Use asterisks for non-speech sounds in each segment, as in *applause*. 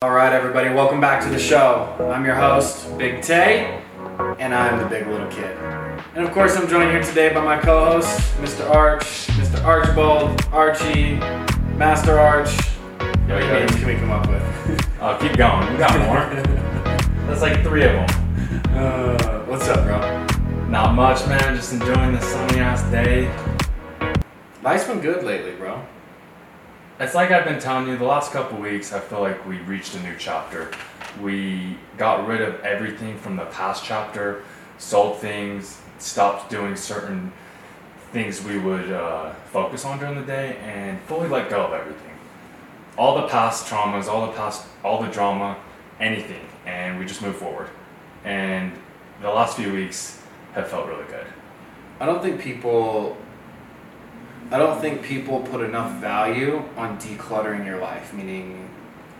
All right, everybody, welcome back to the show. I'm your host, Big Tay, and I'm the big little kid. And of course, I'm joined here today by my co-host, Mr. Arch, Mr. Archibald, Archie, Master Arch. Yo. names can we come up with? *laughs* Oh, keep going. We got more. *laughs* That's like three of them. Uh, what's up, bro? Not much, man. Just enjoying the sunny ass day. Life's been good lately, bro. It's like I've been telling you the last couple weeks. I feel like we reached a new chapter. We got rid of everything from the past chapter, sold things, stopped doing certain things we would uh, focus on during the day, and fully let go of everything. All the past traumas, all the past, all the drama, anything, and we just move forward. And the last few weeks have felt really good. I don't think people I don't think people put enough value on decluttering your life, meaning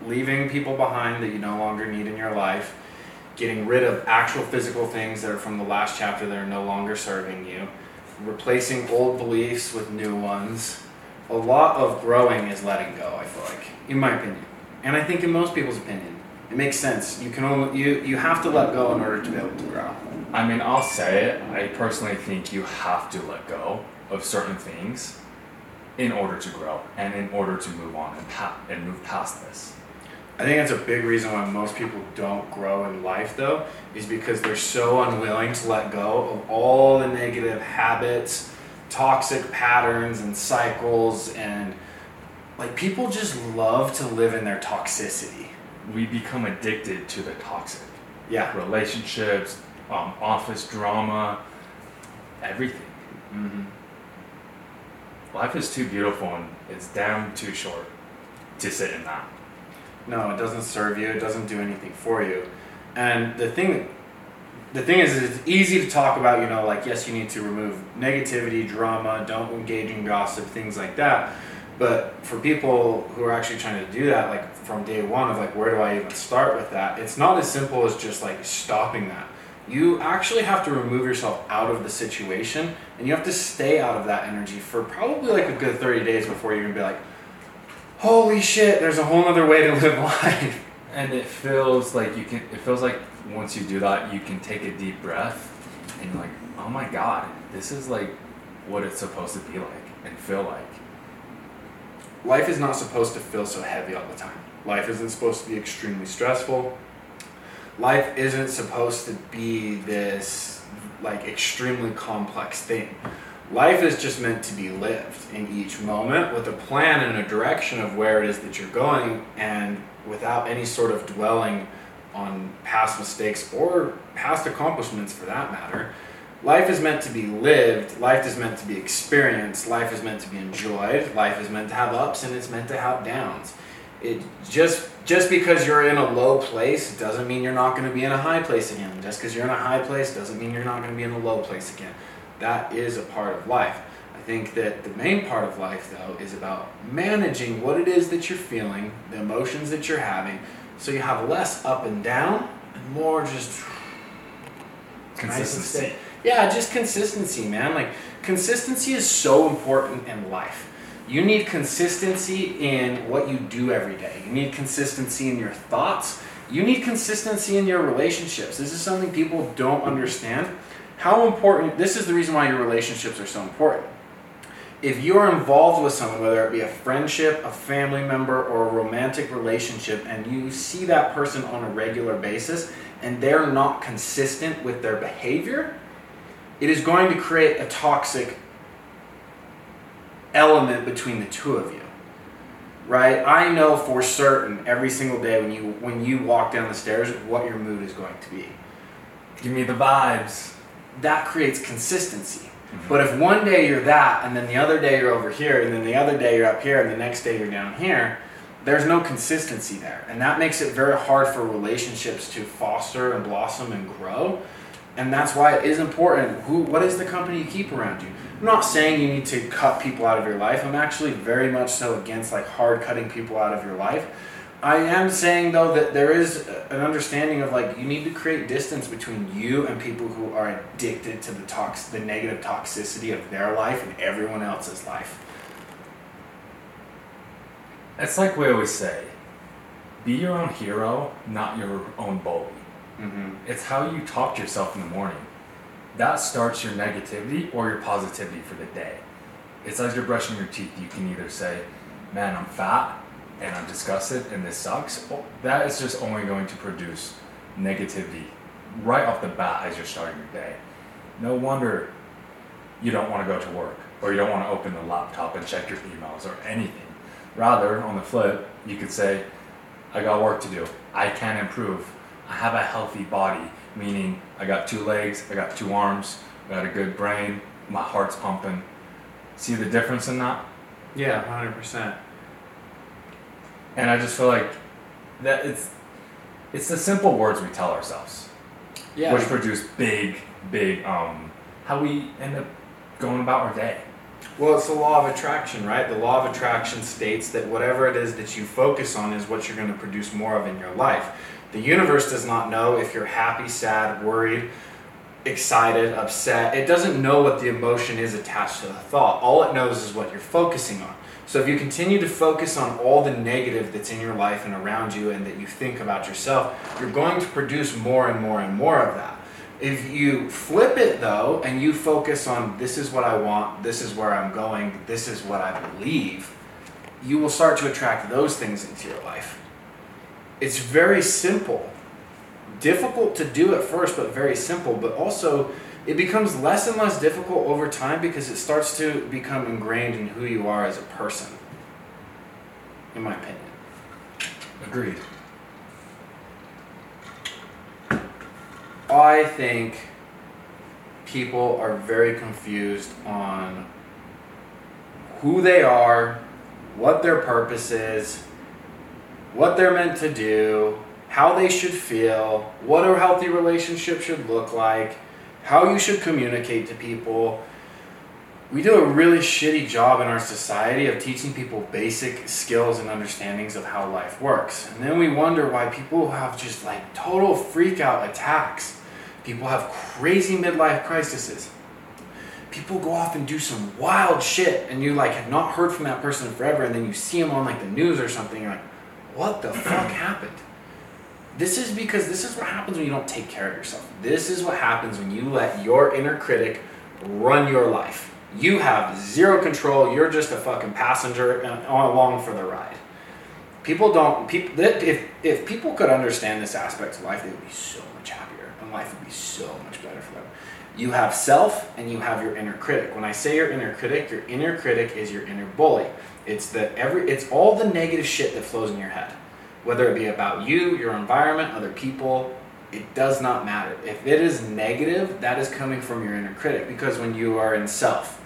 leaving people behind that you no longer need in your life, getting rid of actual physical things that are from the last chapter that are no longer serving you, replacing old beliefs with new ones. A lot of growing is letting go, I feel like, in my opinion. And I think in most people's opinion. It makes sense. You can only you you have to let go in order to be able to grow. I mean, I'll say it. I personally think you have to let go of certain things in order to grow and in order to move on and, pa- and move past this. I think that's a big reason why most people don't grow in life, though, is because they're so unwilling to let go of all the negative habits, toxic patterns, and cycles. And like, people just love to live in their toxicity. We become addicted to the toxic Yeah. relationships, um, office drama, everything. Mm-hmm. Life is too beautiful and it's damn too short to sit in that. No, it doesn't serve you. It doesn't do anything for you. And the thing, the thing is, it's easy to talk about. You know, like yes, you need to remove negativity, drama, don't engage in gossip, things like that. But for people who are actually trying to do that, like from day one, of like where do I even start with that? It's not as simple as just like stopping that. You actually have to remove yourself out of the situation, and you have to stay out of that energy for probably like a good thirty days before you're gonna be like, holy shit, there's a whole other way to live *laughs* life. And it feels like you can, it feels like once you do that, you can take a deep breath and you're like, oh my God, this is like what it's supposed to be like and feel like. Life is not supposed to feel so heavy all the time. Life isn't supposed to be extremely stressful. Life isn't supposed to be this like extremely complex thing. Life is just meant to be lived in each moment with a plan and a direction of where it is that you're going and without any sort of dwelling on past mistakes or past accomplishments for that matter. Life is meant to be lived, life is meant to be experienced, life is meant to be enjoyed, life is meant to have ups and it's meant to have downs. It just just because you're in a low place doesn't mean you're not going to be in a high place again. Just because you're in a high place doesn't mean you're not going to be in a low place again. That is a part of life. I think that the main part of life though is about managing what it is that you're feeling, the emotions that you're having, so you have less up and down and more just Consistency. steady. Yeah, just consistency, man. Like consistency is so important in life. You need consistency in what you do every day. You need consistency in your thoughts. You need consistency in your relationships. This is something people don't understand. How important this is the reason why your relationships are so important. If you're involved with someone, whether it be a friendship, a family member, or a romantic relationship, and you see that person on a regular basis and they're not consistent with their behavior, it is going to create a toxic element between the two of you right? I know for certain every single day when you when you walk down the stairs what your mood is going to be. Give me the vibes. that creates consistency. Mm-hmm. But if one day you're that and then the other day you're over here and then the other day you're up here and the next day you're down here there's no consistency there. And that makes it very hard for relationships to foster and blossom and grow. And that's why it is important who what is the company you keep around you i'm not saying you need to cut people out of your life i'm actually very much so against like hard cutting people out of your life i am saying though that there is an understanding of like you need to create distance between you and people who are addicted to the tox the negative toxicity of their life and everyone else's life It's like we always say be your own hero, not your own bully. Mm-hmm. It's how you talk to yourself in the morning. That starts your negativity or your positivity for the day. It's as you're brushing your teeth, you can either say, Man, I'm fat and I'm disgusted and this sucks. That is just only going to produce negativity right off the bat as you're starting your day. No wonder you don't want to go to work or you don't want to open the laptop and check your emails or anything. Rather, on the flip, you could say, I got work to do. I can improve. I have a healthy body, meaning I got two legs, I got two arms, I got a good brain, my heart's pumping. See the difference in that? Yeah, hundred percent. And I just feel like that it's it's the simple words we tell ourselves, Yeah. which produce big, big um how we end up going about our day. Well, it's the law of attraction, right? The law of attraction states that whatever it is that you focus on is what you're going to produce more of in your life. The universe does not know if you're happy, sad, worried, excited, upset. It doesn't know what the emotion is attached to the thought. All it knows is what you're focusing on. So if you continue to focus on all the negative that's in your life and around you and that you think about yourself, you're going to produce more and more and more of that. If you flip it though and you focus on this is what I want, this is where I'm going, this is what I believe, you will start to attract those things into your life. It's very simple. Difficult to do at first, but very simple. But also, it becomes less and less difficult over time because it starts to become ingrained in who you are as a person. In my opinion. Agreed. I think people are very confused on who they are, what their purpose is, what they're meant to do, how they should feel, what a healthy relationship should look like, how you should communicate to people. We do a really shitty job in our society of teaching people basic skills and understandings of how life works. And then we wonder why people have just like total freak out attacks. People have crazy midlife crises. People go off and do some wild shit and you like have not heard from that person forever and then you see them on like the news or something you're like, what the fuck happened? This is because this is what happens when you don't take care of yourself. This is what happens when you let your inner critic run your life. You have zero control. You're just a fucking passenger on along for the ride. People don't. People. If if people could understand this aspect of life, they would be so much happier, and life would be so much better for them. You have self, and you have your inner critic. When I say your inner critic, your inner critic is your inner bully. It's the every. It's all the negative shit that flows in your head, whether it be about you, your environment, other people. It does not matter. If it is negative, that is coming from your inner critic. Because when you are in self,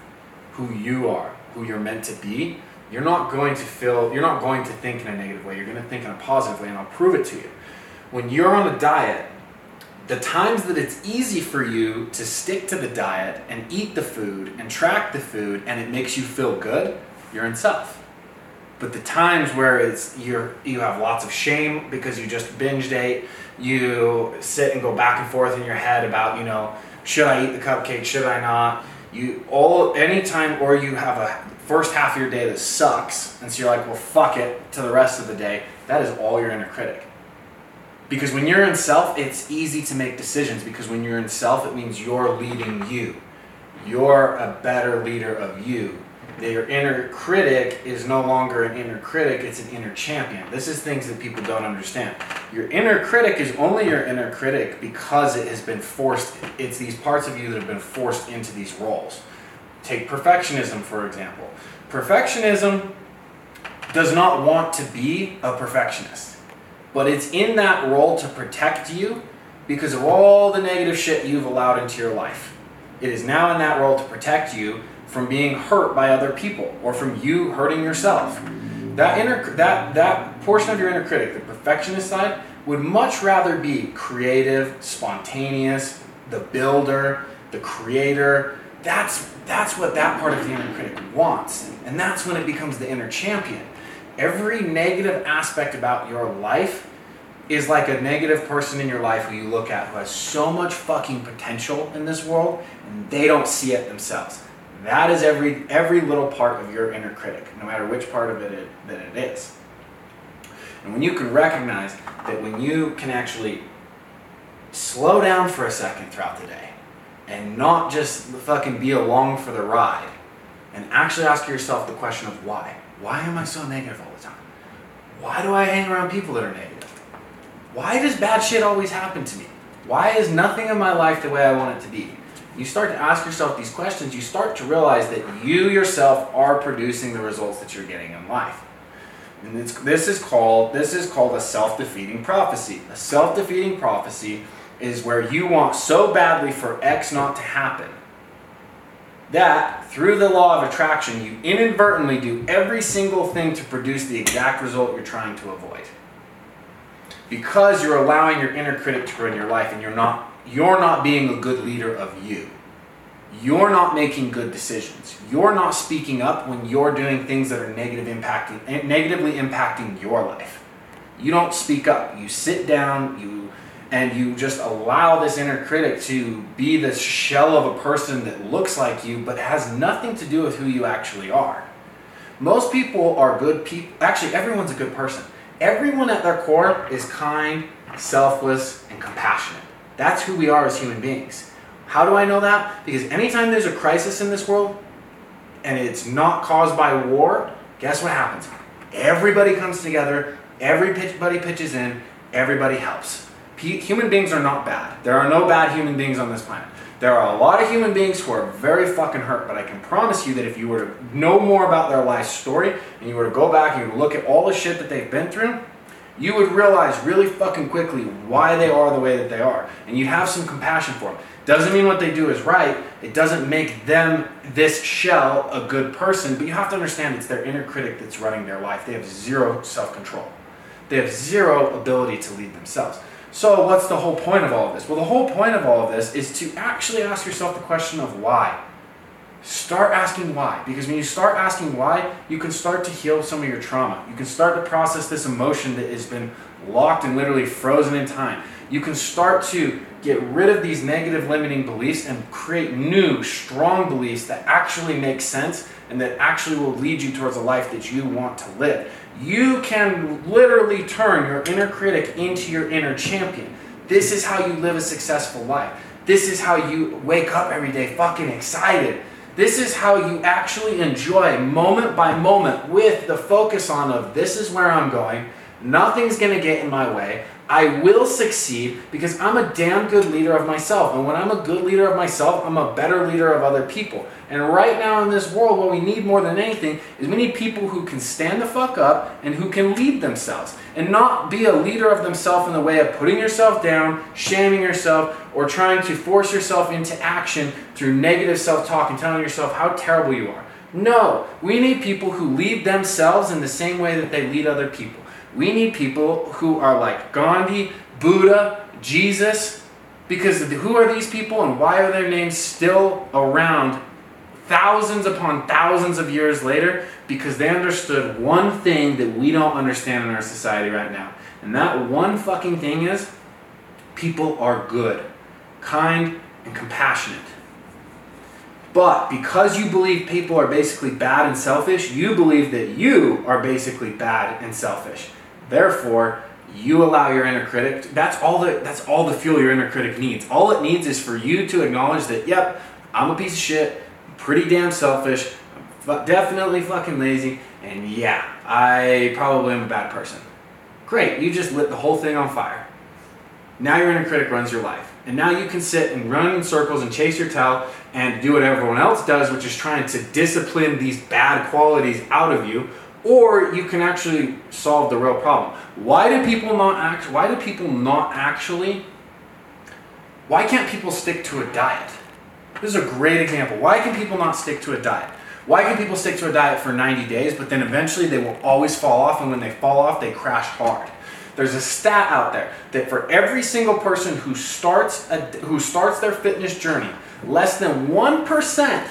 who you are, who you're meant to be, you're not going to feel, you're not going to think in a negative way. You're going to think in a positive way, and I'll prove it to you. When you're on a diet, the times that it's easy for you to stick to the diet and eat the food and track the food and it makes you feel good, you're in self. But the times where it's you're you have lots of shame because you just binged ate, you sit and go back and forth in your head about, you know, should I eat the cupcake, should I not? You all anytime or you have a first half of your day that sucks, and so you're like, well fuck it to the rest of the day, that is all your inner critic. Because when you're in self, it's easy to make decisions because when you're in self, it means you're leading you. You're a better leader of you. That your inner critic is no longer an inner critic, it's an inner champion. This is things that people don't understand. Your inner critic is only your inner critic because it has been forced, it's these parts of you that have been forced into these roles. Take perfectionism, for example. Perfectionism does not want to be a perfectionist, but it's in that role to protect you because of all the negative shit you've allowed into your life. It is now in that role to protect you from being hurt by other people or from you hurting yourself. That inner that that portion of your inner critic, the perfectionist side, would much rather be creative, spontaneous, the builder, the creator. That's that's what that part of the inner critic wants. And that's when it becomes the inner champion. Every negative aspect about your life is like a negative person in your life who you look at who has so much fucking potential in this world and they don't see it themselves. That is every every little part of your inner critic, no matter which part of it, it that it is. And when you can recognize that when you can actually slow down for a second throughout the day and not just fucking be along for the ride and actually ask yourself the question of why. Why am I so negative all the time? Why do I hang around people that are negative? Why does bad shit always happen to me? Why is nothing in my life the way I want it to be? You start to ask yourself these questions, you start to realize that you yourself are producing the results that you're getting in life. And this is called this is called a self-defeating prophecy. A self-defeating prophecy is where you want so badly for X not to happen that through the law of attraction you inadvertently do every single thing to produce the exact result you're trying to avoid. Because you're allowing your inner critic to run your life and you're not you're not being a good leader of you. You're not making good decisions. You're not speaking up when you're doing things that are negative impacting eh, negatively impacting your life. You don't speak up. You sit down you and you just allow this inner critic to be this shell of a person that looks like you but has nothing to do with who you actually are. Most people are good people. Actually, everyone's a good person. Everyone at their core is kind, selfless, and compassionate. That's who we are as human beings. How do I know that? Because anytime there's a crisis in this world and it's not caused by war, guess what happens? Everybody comes together, everybody pitches in, everybody helps human beings are not bad. There are no bad human beings on this planet. There are a lot of human beings who are very fucking hurt, but I can promise you that if you were to know more about their life story and you were to go back and look at all the shit that they've been through, you would realize really fucking quickly why they are the way that they are. And you'd have some compassion for them. Doesn't mean what they do is right. It doesn't make them, this shell, a good person, but you have to understand it's their inner critic that's running their life. They have zero self control, they have zero ability to lead themselves. So, what's the whole point of all of this? Well, the whole point of all of this is to actually ask yourself the question of why. Start asking why. Because when you start asking why, you can start to heal some of your trauma. You can start to process this emotion that has been locked and literally frozen in time. You can start to get rid of these negative limiting beliefs and create new, strong beliefs that actually make sense and that actually will lead you towards a life that you want to live. You can literally turn your inner critic into your inner champion. This is how you live a successful life. This is how you wake up every day fucking excited. This is how you actually enjoy moment by moment with the focus on of this is where I'm going. Nothing's going to get in my way. I will succeed because I'm a damn good leader of myself. And when I'm a good leader of myself, I'm a better leader of other people. And right now in this world, what we need more than anything is we need people who can stand the fuck up and who can lead themselves and not be a leader of themselves in the way of putting yourself down, shaming yourself, or trying to force yourself into action through negative self talk and telling yourself how terrible you are. No, we need people who lead themselves in the same way that they lead other people. We need people who are like Gandhi, Buddha, Jesus, because who are these people and why are their names still around thousands upon thousands of years later? Because they understood one thing that we don't understand in our society right now. And that one fucking thing is people are good, kind, and compassionate. But because you believe people are basically bad and selfish, you believe that you are basically bad and selfish. Therefore, you allow your inner critic. That's all the that's all the fuel your inner critic needs. All it needs is for you to acknowledge that, yep, I'm a piece of shit. Pretty damn selfish. Definitely fucking lazy. And yeah, I probably am a bad person. Great, you just lit the whole thing on fire. Now your inner critic runs your life. And now you can sit and run in circles and chase your tail and do what everyone else does, which is trying to discipline these bad qualities out of you or you can actually solve the real problem. Why do people not act? Why do people not actually? Why can't people stick to a diet? This is a great example. Why can people not stick to a diet? Why can people stick to a diet for 90 days, but then eventually they will always fall off, and when they fall off, they crash hard? There's a stat out there that for every single person who starts a, who starts their fitness journey, less than one percent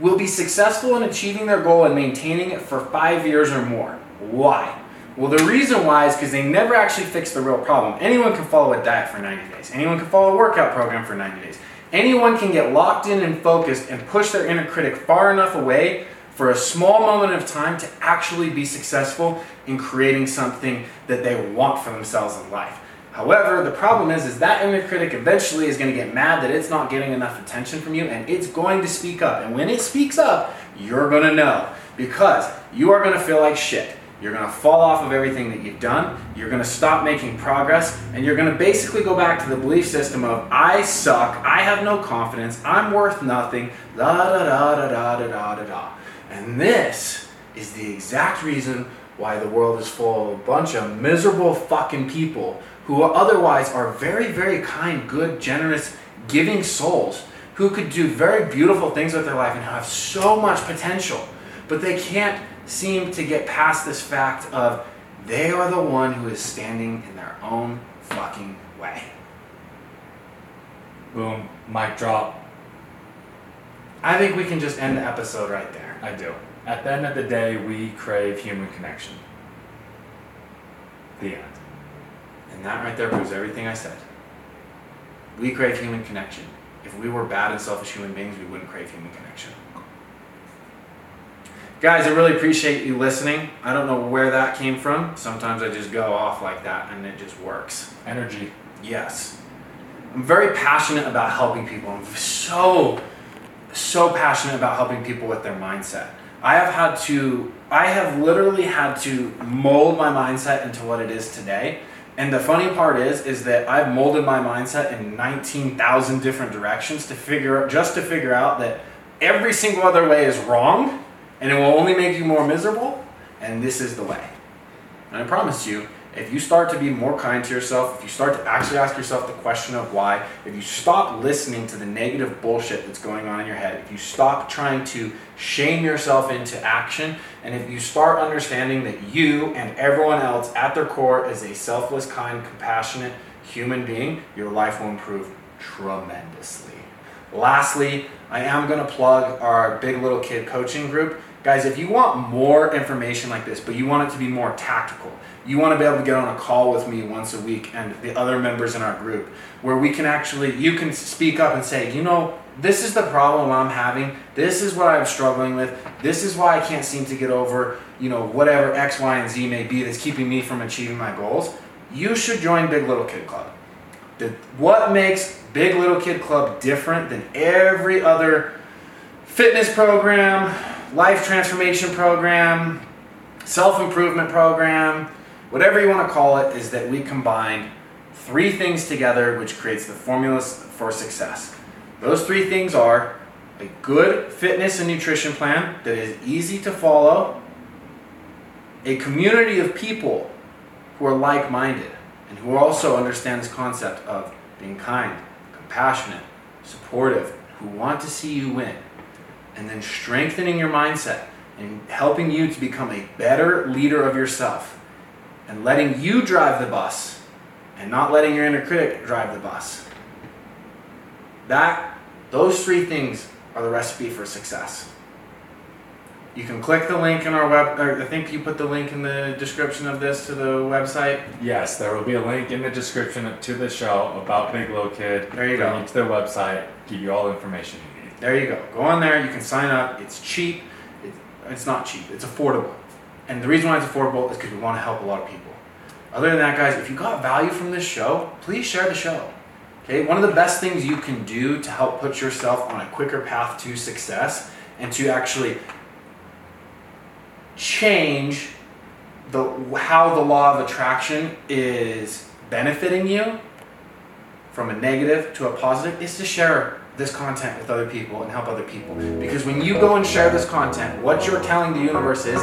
will be successful in achieving their goal and maintaining it for five years or more. Why? Well, the reason why is because they never actually fix the real problem. Anyone can follow a diet for 90 days. Anyone can follow a workout program for 90 days. Anyone can get locked in and focused and push their inner critic far enough away for a small moment of time to actually be successful in creating something that they want for themselves in life. However, the problem is, is that inner critic eventually is going to get mad that it's not getting enough attention from you and it's going to speak up. And when it speaks up, you're going to know because you are going to feel like shit. You're going to fall off of everything that you've done. You're going to stop making progress. And you're going to basically go back to the belief system of I suck. I have no confidence. I'm worth nothing. Da da da da da da da da da. And this is the exact reason why the world is full of a bunch of miserable fucking people who otherwise are very, very kind, good, generous, giving souls who could do very beautiful things with their life and have so much potential. But they can't seem to get past this fact of they are the one who is standing in their own fucking way. Boom, mic drop. I think we can just end the episode right there. I do. At the end of the day, we crave human connection. The end. And that right there proves everything I said. We crave human connection. If we were bad and selfish human beings, we wouldn't crave human connection. Guys, I really appreciate you listening. I don't know where that came from. Sometimes I just go off like that and it just works. Energy. Yes. I'm very passionate about helping people. I'm so, so passionate about helping people with their mindset. I have had to, I have literally had to mold my mindset into what it is today. And the funny part is, is that I've molded my mindset in 19,000 different directions to figure just to figure out that every single other way is wrong and it will only make you more miserable. And this is the way. And I promise you, if you start to be more kind to yourself, if you start to actually ask yourself the question of why, if you stop listening to the negative bullshit that's going on in your head, if you stop trying to shame yourself into action, and if you start understanding that you and everyone else at their core is a selfless, kind, compassionate human being, your life will improve tremendously. Lastly, I am going to plug our Big Little Kid coaching group. Guys, if you want more information like this, but you want it to be more tactical, you want to be able to get on a call with me once a week and the other members in our group where we can actually, you can speak up and say, you know, this is the problem I'm having. This is what I'm struggling with. This is why I can't seem to get over, you know, whatever X, Y, and Z may be that's keeping me from achieving my goals. You should join Big Little Kid Club. The, what makes Big Little Kid Club different than every other fitness program, life transformation program, self improvement program, whatever you want to call it, is that we combine three things together which creates the formulas for success. Those three things are a good fitness and nutrition plan that is easy to follow, a community of people who are like minded and who also understand this concept of being kind, compassionate, supportive, who want to see you win, and then strengthening your mindset and helping you to become a better leader of yourself and letting you drive the bus and not letting your inner critic drive the bus. That those three things are the recipe for success. You can click the link in our web. I think you put the link in the description of this to the website. Yes, there will be a link in the description to the show about Big Little Kid. There you Bring go. you to their website, give you all the information. There you go. Go on there. You can sign up. It's cheap. It's, it's not cheap. It's affordable. And the reason why it's affordable is because we want to help a lot of people. Other than that, guys, if you got value from this show, please share the show. Okay, one of the best things you can do to help put yourself on a quicker path to success and to actually change the how the law of attraction is benefiting you from a negative to a positive is to share this content with other people and help other people. Because when you go and share this content, what you're telling the universe is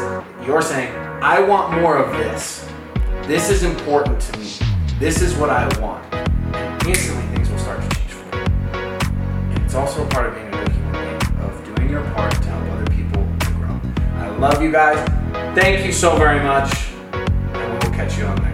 you're saying, I want more of this. This is important to me. This is what I want. Instantly things will start to change for you. And it's also a part of being a good human being, of doing your part to help other people grow. I love you guys. Thank you so very much. And we will catch you on the